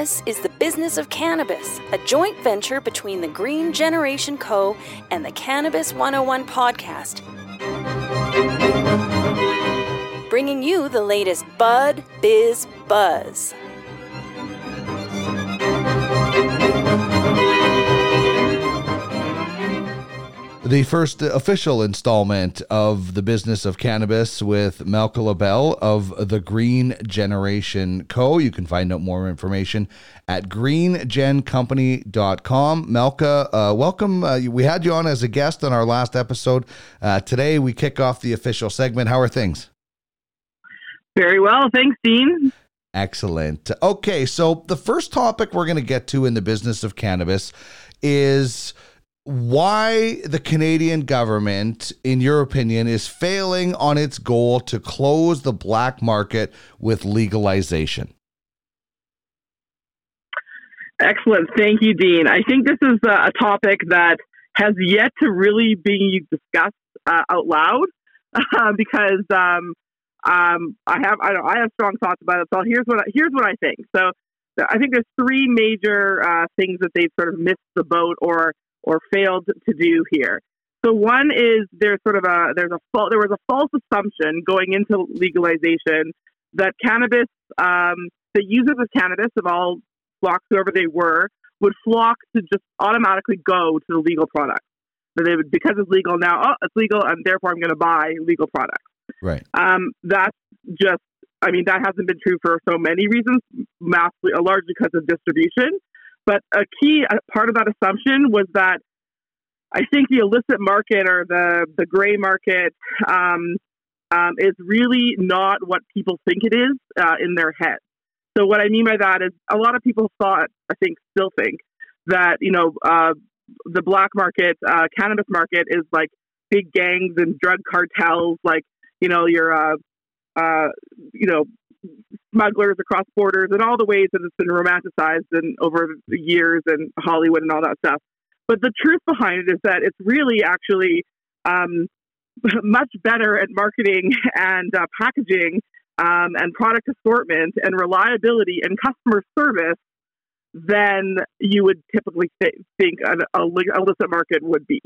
This is the Business of Cannabis, a joint venture between the Green Generation Co. and the Cannabis 101 podcast. Bringing you the latest Bud Biz Buzz. The first official installment of the business of cannabis with Malka Labell of the Green Generation Co. You can find out more information at greengencompany.com. Malka, uh, welcome. Uh, we had you on as a guest on our last episode. Uh, today we kick off the official segment. How are things? Very well. Thanks, Dean. Excellent. Okay, so the first topic we're going to get to in the business of cannabis is why the Canadian government, in your opinion, is failing on its goal to close the black market with legalization. Excellent. Thank you, Dean. I think this is a topic that has yet to really be discussed uh, out loud uh, because um, um, I have I, I have strong thoughts about it. So here's what I, here's what I think. So I think there's three major uh, things that they've sort of missed the boat or or failed to do here. So one is there's sort of a there's a there was a false assumption going into legalization that cannabis um, the users of cannabis of all flocks whoever they were would flock to just automatically go to the legal product. So they would because it's legal now. Oh, it's legal, and therefore I'm going to buy legal products. Right. Um, that's just I mean that hasn't been true for so many reasons, massively, largely because of distribution. But a key part of that assumption was that I think the illicit market or the the gray market um, um, is really not what people think it is uh, in their head. So what I mean by that is a lot of people thought, I think, still think that you know uh, the black market, uh, cannabis market, is like big gangs and drug cartels, like you know your uh, uh, you know smugglers across borders and all the ways that it's been romanticized and over the years and Hollywood and all that stuff. But the truth behind it is that it's really actually um, much better at marketing and uh, packaging um, and product assortment and reliability and customer service than you would typically th- think an a illicit market would be.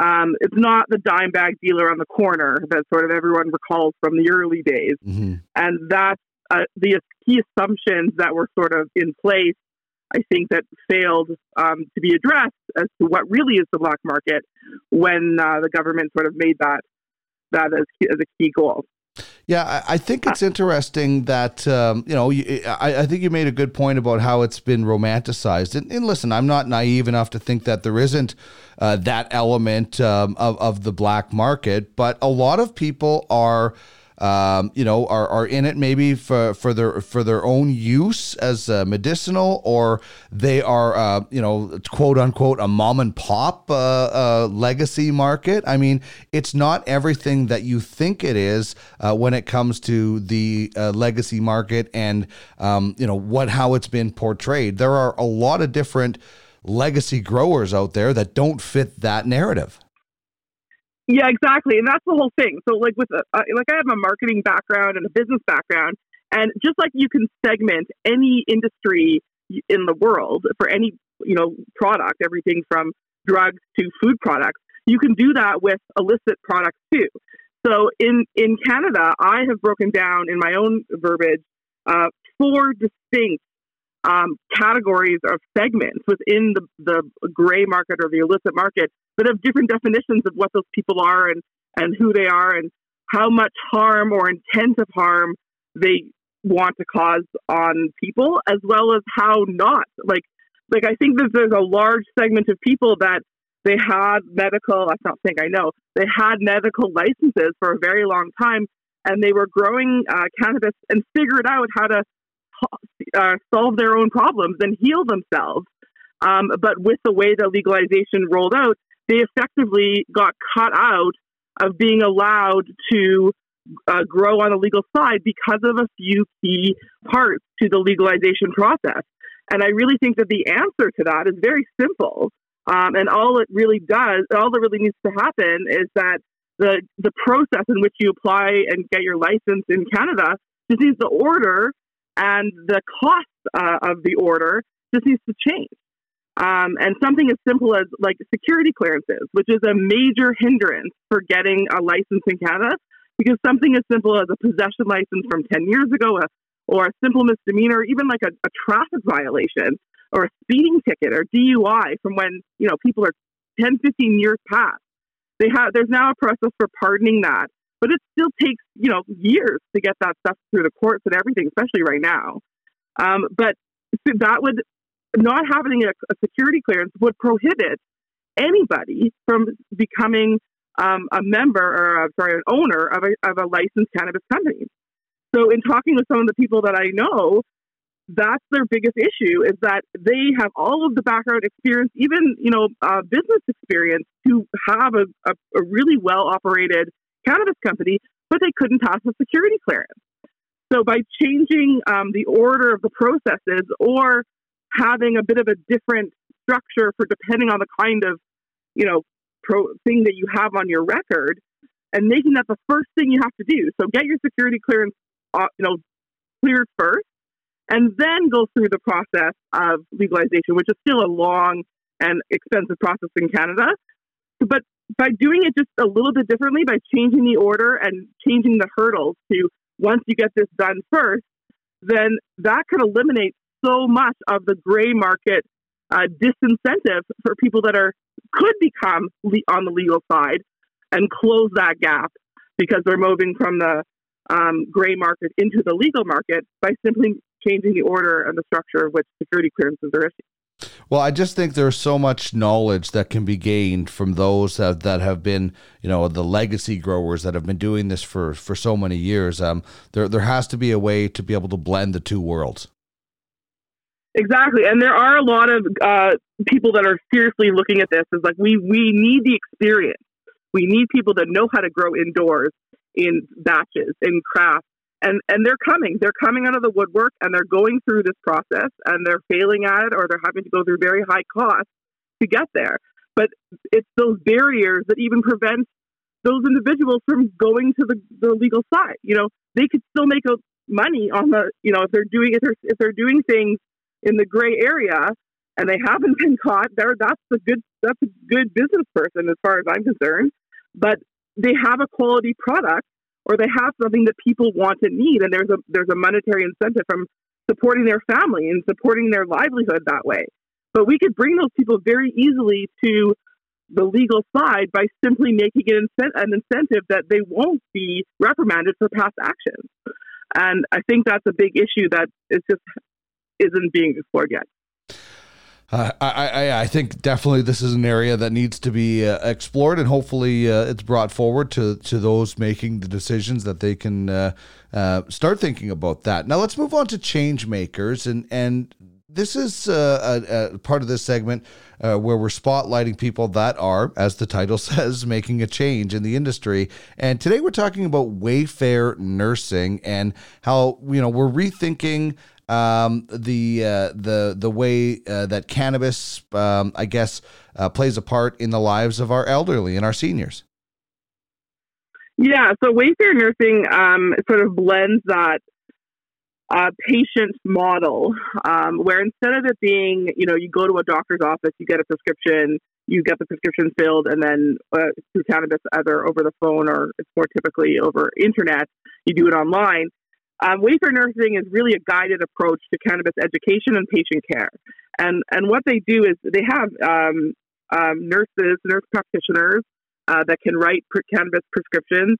Um, it's not the dime bag dealer on the corner that sort of everyone recalls from the early days. Mm-hmm. And that's uh, the key assumptions that were sort of in place, I think, that failed um, to be addressed as to what really is the black market when uh, the government sort of made that that as, as a key goal. Yeah, I think it's interesting that um, you know. I, I, think you made a good point about how it's been romanticized. And, and listen, I'm not naive enough to think that there isn't uh, that element um, of of the black market, but a lot of people are um, you know, are, are in it maybe for, for their for their own use as uh, medicinal, or they are, uh, you know, quote unquote, a mom and pop uh, uh legacy market. I mean, it's not everything that you think it is uh, when it comes to the uh, legacy market and um, you know what how it's been portrayed. There are a lot of different legacy growers out there that don't fit that narrative. Yeah, exactly, and that's the whole thing. So, like with a, uh, like I have a marketing background and a business background, and just like you can segment any industry in the world for any you know product, everything from drugs to food products, you can do that with illicit products too. So in in Canada, I have broken down in my own verbiage uh, four distinct um, categories of segments within the, the gray market or the illicit market that have different definitions of what those people are and, and who they are and how much harm or intent of harm they want to cause on people, as well as how not. Like, like I think that there's a large segment of people that they had medical. I don't think I know they had medical licenses for a very long time, and they were growing uh, cannabis and figured out how to uh, solve their own problems and heal themselves. Um, but with the way that legalization rolled out, they effectively got cut out of being allowed to uh, grow on the legal side because of a few key parts to the legalization process. And I really think that the answer to that is very simple. Um, and all it really does, all that really needs to happen is that the the process in which you apply and get your license in Canada just needs to order and the costs uh, of the order just needs to change. Um, and something as simple as like security clearances, which is a major hindrance for getting a license in Canada, because something as simple as a possession license from 10 years ago, a, or a simple misdemeanor, even like a, a traffic violation or a speeding ticket or DUI from when, you know, people are 10, 15 years past. They have, there's now a process for pardoning that, but it still takes, you know, years to get that stuff through the courts and everything, especially right now. Um, but that would not having a, a, security clearance would prohibit anybody from becoming um, a member or, uh, sorry, an owner of a, of a licensed cannabis company. So, in talking with some of the people that I know, that's their biggest issue is that they have all of the background experience, even you know uh, business experience, to have a, a, a really well operated cannabis company, but they couldn't pass a security clearance. So by changing um, the order of the processes or having a bit of a different structure for depending on the kind of you know pro thing that you have on your record, and making that the first thing you have to do. So get your security clearance, uh, you know, cleared first and then go through the process of legalization, which is still a long and expensive process in Canada. But by doing it just a little bit differently, by changing the order and changing the hurdles to once you get this done first, then that could eliminate so much of the gray market uh, disincentive for people that are could become le- on the legal side and close that gap because they're moving from the um, gray market into the legal market by simply changing the order and the structure of which security clearances are issued. Well, I just think there's so much knowledge that can be gained from those that, that have been, you know, the legacy growers that have been doing this for, for so many years. Um, there there has to be a way to be able to blend the two worlds. Exactly, and there are a lot of uh, people that are seriously looking at this. Is like we we need the experience. We need people that know how to grow indoors in batches in craft and and they're coming. They're coming out of the woodwork and they're going through this process and they're failing at it or they're having to go through very high costs to get there. But it's those barriers that even prevent those individuals from going to the, the legal side. You know they could still make a money on the you know if they're doing if they're, if they're doing things in the gray area and they haven't been caught there that's a good that's a good business person as far as i'm concerned. But they have a quality product or they have something that people want and need, and there's a there's a monetary incentive from supporting their family and supporting their livelihood that way. But we could bring those people very easily to the legal side by simply making an incentive that they won't be reprimanded for past actions. And I think that's a big issue that is just isn't being explored yet. Uh, I, I, I think definitely this is an area that needs to be uh, explored, and hopefully uh, it's brought forward to, to those making the decisions that they can uh, uh, start thinking about that. Now let's move on to change makers, and and this is a, a, part of this segment where we're spotlighting people that are, as the title says, making a change in the industry. And today we're talking about WayFare Nursing and how you know we're rethinking um, the uh, the the way uh, that cannabis, um, I guess, uh, plays a part in the lives of our elderly and our seniors. Yeah, so WayFare Nursing um, sort of blends that uh, patient model, um, where instead of it being, you know, you go to a doctor's office, you get a prescription, you get the prescription filled, and then uh, through cannabis, either over the phone or it's more typically over internet, you do it online. Um, WayFare Nursing is really a guided approach to cannabis education and patient care. And, and what they do is they have um, um, nurses, nurse practitioners uh, that can write cannabis prescriptions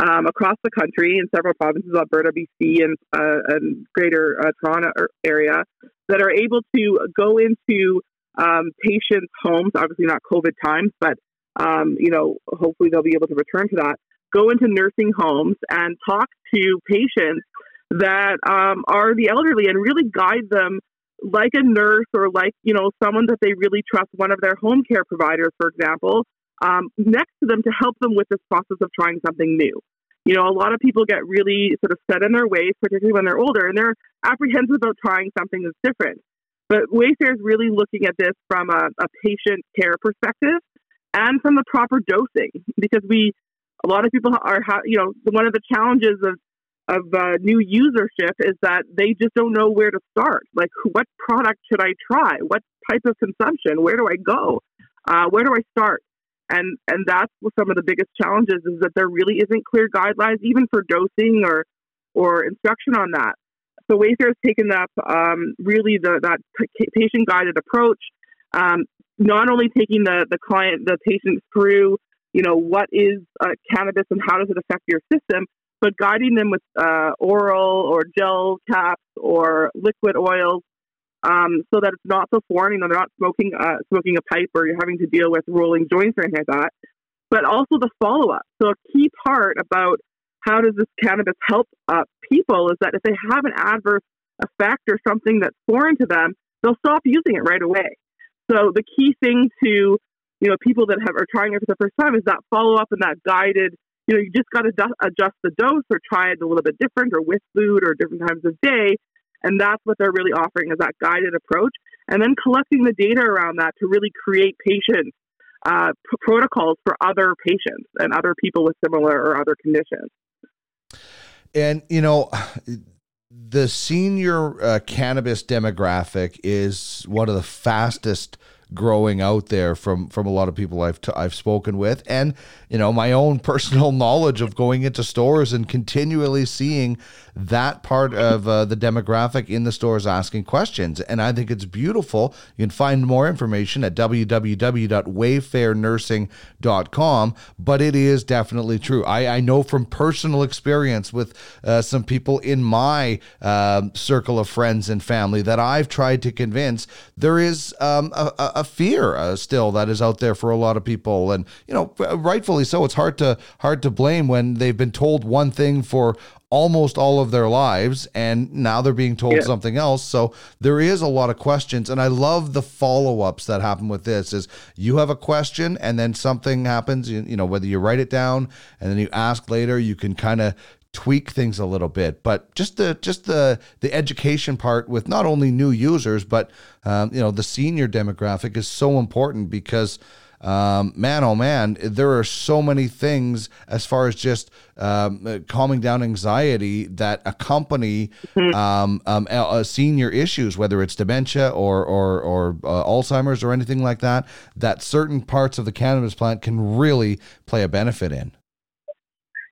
um, across the country in several provinces, Alberta, BC, and, uh, and greater uh, Toronto area, that are able to go into um, patients' homes, obviously not COVID times, but um, you know, hopefully they'll be able to return to that. Go into nursing homes and talk to patients that um, are the elderly and really guide them like a nurse or like you know someone that they really trust one of their home care providers for example um, next to them to help them with this process of trying something new. You know a lot of people get really sort of set in their ways particularly when they're older and they're apprehensive about trying something that's different. But WayFare is really looking at this from a, a patient care perspective and from the proper dosing because we a lot of people are you know one of the challenges of of uh, new usership is that they just don't know where to start. Like, what product should I try? What type of consumption? Where do I go? Uh, where do I start? And and that's some of the biggest challenges is that there really isn't clear guidelines even for dosing or or instruction on that. So WayFare has taken up um, really the that patient guided approach, um, not only taking the the client the patient through you know what is uh, cannabis and how does it affect your system, but guiding them with uh, oral or gel caps or liquid oils um, so that it's not so foreign. You know, they're not smoking uh, smoking a pipe or you're having to deal with rolling joints or anything like that. But also the follow up. So a key part about how does this cannabis help uh, people is that if they have an adverse effect or something that's foreign to them, they'll stop using it right away. So the key thing to you know people that have are trying it for the first time is that follow up and that guided you know, you just got to du- adjust the dose or try it a little bit different or with food or different times of day. And that's what they're really offering is that guided approach. And then collecting the data around that to really create patient uh, p- protocols for other patients and other people with similar or other conditions. And, you know, the senior uh, cannabis demographic is one of the fastest growing out there from from a lot of people I've t- I've spoken with and you know my own personal knowledge of going into stores and continually seeing that part of uh, the demographic in the stores asking questions. And I think it's beautiful. You can find more information at www.wayfarenursing.com but it is definitely true. I, I know from personal experience with uh, some people in my uh, circle of friends and family that I've tried to convince there is um, a, a a fear uh, still that is out there for a lot of people, and you know, rightfully so. It's hard to hard to blame when they've been told one thing for almost all of their lives and now they're being told yeah. something else so there is a lot of questions and i love the follow-ups that happen with this is you have a question and then something happens you, you know whether you write it down and then you ask later you can kind of tweak things a little bit. But just the just the the education part with not only new users, but um, you know the senior demographic is so important because. Um, man, oh man, there are so many things as far as just um, calming down anxiety that accompany mm-hmm. um, um, uh, senior issues, whether it's dementia or or, or uh, Alzheimer's or anything like that. That certain parts of the cannabis plant can really play a benefit in.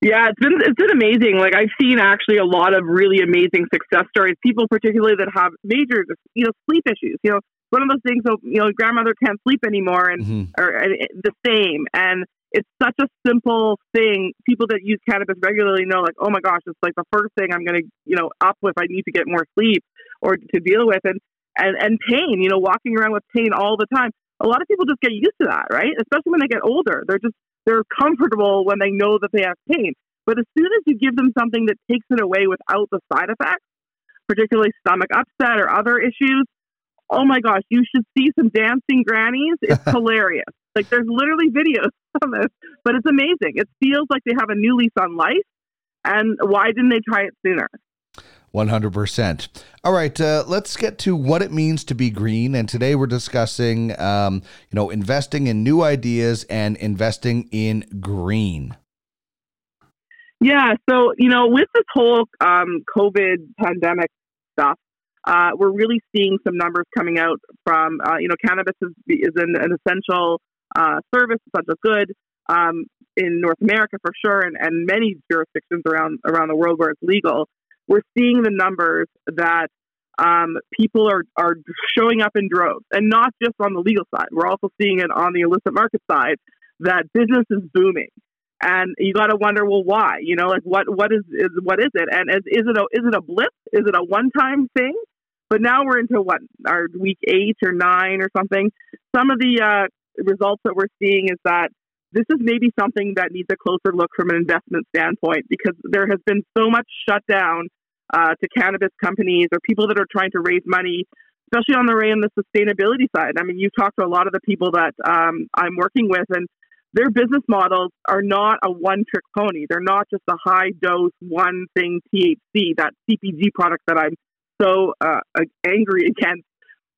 Yeah, it's been it's been amazing. Like I've seen actually a lot of really amazing success stories. People particularly that have major, you know, sleep issues. You know, one of those things. So you know, grandmother can't sleep anymore, and mm-hmm. or and the same. And it's such a simple thing. People that use cannabis regularly know, like, oh my gosh, it's like the first thing I'm going to, you know, up with. I need to get more sleep or to deal with, and and and pain. You know, walking around with pain all the time. A lot of people just get used to that, right? Especially when they get older. They're just they're comfortable when they know that they have pain. But as soon as you give them something that takes it away without the side effects, particularly stomach upset or other issues, oh my gosh, you should see some dancing grannies. It's hilarious. Like there's literally videos of this, but it's amazing. It feels like they have a new lease on life. And why didn't they try it sooner? 100%. All right, uh, let's get to what it means to be green. And today we're discussing, um, you know, investing in new ideas and investing in green. Yeah. So, you know, with this whole um, COVID pandemic stuff, uh, we're really seeing some numbers coming out from, uh, you know, cannabis is, is an, an essential uh, service, essential good um, in North America for sure, and, and many jurisdictions around around the world where it's legal we're seeing the numbers that um, people are, are showing up in droves, and not just on the legal side. We're also seeing it on the illicit market side that business is booming, and you got to wonder, well, why? You know, like what what is, is what is it? And is, is it a is it a blip? Is it a one time thing? But now we're into what our week eight or nine or something. Some of the uh, results that we're seeing is that this is maybe something that needs a closer look from an investment standpoint because there has been so much shutdown uh, to cannabis companies or people that are trying to raise money, especially on the in the sustainability side. I mean, you talk to a lot of the people that um, I'm working with, and their business models are not a one trick pony. They're not just a high dose one thing THC, that CPG product that I'm so uh, angry against.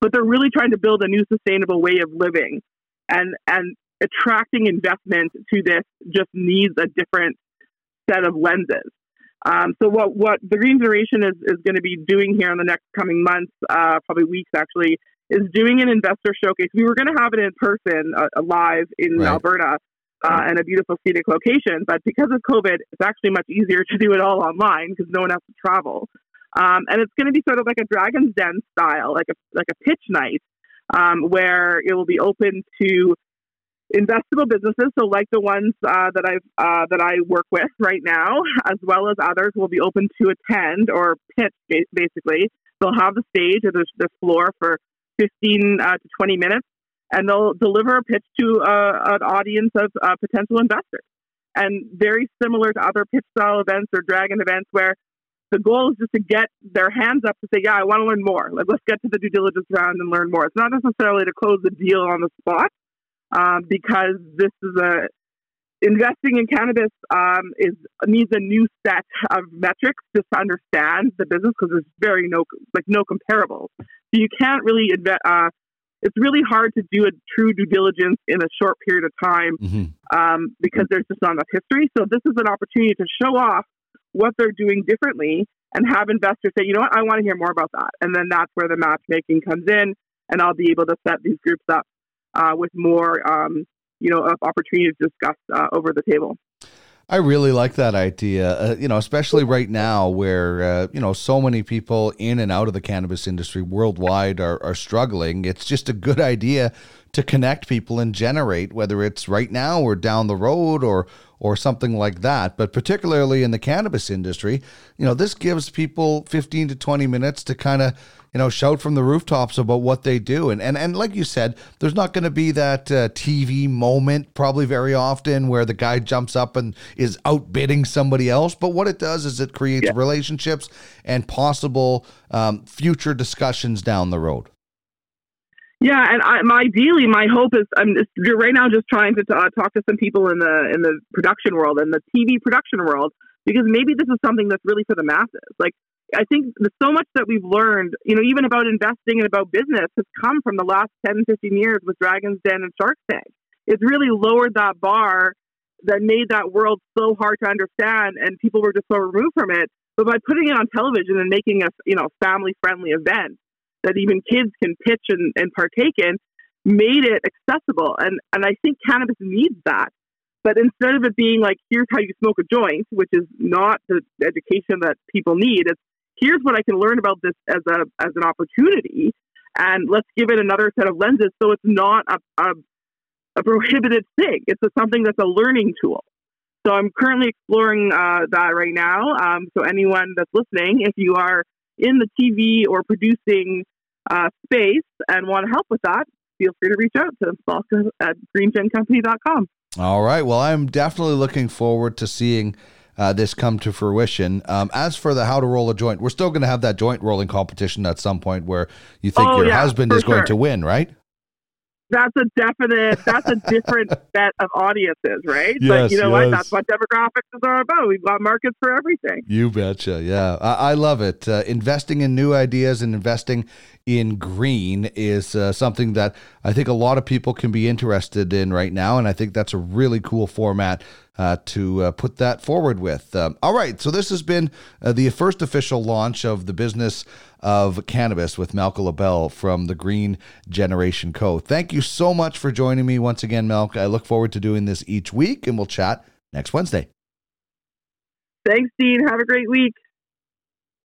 But they're really trying to build a new sustainable way of living, and and attracting investment to this just needs a different set of lenses. Um, so what what the Green Generation is, is going to be doing here in the next coming months, uh, probably weeks actually, is doing an investor showcase. We were going to have it in person, uh, live in right. Alberta, uh, and a beautiful scenic location. But because of COVID, it's actually much easier to do it all online because no one has to travel. Um, and it's going to be sort of like a Dragon's Den style, like a like a pitch night, um, where it will be open to investable businesses, so like the ones uh, that I uh, that I work with right now, as well as others, will be open to attend or pitch. Basically, they'll have the stage or the, the floor for 15 uh, to 20 minutes, and they'll deliver a pitch to uh, an audience of uh, potential investors. And very similar to other pitch style events or dragon events, where the goal is just to get their hands up to say, "Yeah, I want to learn more. Like, let's get to the due diligence round and learn more." It's not necessarily to close the deal on the spot um, because this is a investing in cannabis um, is needs a new set of metrics just to understand the business because there's very no like no comparables. So you can't really invest. Uh, it's really hard to do a true due diligence in a short period of time mm-hmm. um, because there's just not enough history. So this is an opportunity to show off what they're doing differently and have investors say, you know what, I want to hear more about that. And then that's where the matchmaking comes in, and I'll be able to set these groups up uh, with more, um, you know, opportunity to uh, over the table. I really like that idea, uh, you know, especially right now where, uh, you know, so many people in and out of the cannabis industry worldwide are, are struggling. It's just a good idea to connect people and generate, whether it's right now or down the road or or something like that. But particularly in the cannabis industry, you know, this gives people 15 to 20 minutes to kind of you know, shout from the rooftops about what they do. And and, and like you said, there's not going to be that uh, TV moment probably very often where the guy jumps up and is outbidding somebody else. But what it does is it creates yeah. relationships and possible um, future discussions down the road. Yeah, and I, my ideally, my hope is I'm just, right now just trying to uh, talk to some people in the in the production world and the TV production world because maybe this is something that's really for the masses. Like I think so much that we've learned, you know, even about investing and about business has come from the last 10, 15 years with Dragon's Den and Shark Tank. It's really lowered that bar that made that world so hard to understand and people were just so removed from it. But by putting it on television and making a, you know, family friendly event that even kids can pitch and, and partake in, made it accessible. And, and I think cannabis needs that. But instead of it being like, here's how you smoke a joint, which is not the education that people need, it's here's what I can learn about this as a as an opportunity, and let's give it another set of lenses so it's not a, a, a prohibited thing. It's a, something that's a learning tool. So I'm currently exploring uh, that right now. Um, so anyone that's listening, if you are in the TV or producing uh, space and want to help with that, feel free to reach out to Malka at greengencompany.com. All right. Well, I'm definitely looking forward to seeing uh, this come to fruition. Um, as for the how to roll a joint, we're still going to have that joint rolling competition at some point where you think oh, your yeah, husband is going to win, right? That's a definite. That's a different set of audiences, right? Yes, but you know yes. what? That's what demographics is all about. We've got markets for everything. You betcha. Yeah, I, I love it. Uh, investing in new ideas and investing in green is uh, something that I think a lot of people can be interested in right now, and I think that's a really cool format uh, to uh, put that forward with. Um, all right, so this has been uh, the first official launch of the business of cannabis with Malka Labell from the Green Generation Co. Thank you so much for joining me once again, Malka. I look forward to doing this each week, and we'll chat next Wednesday. Thanks, Dean. Have a great week.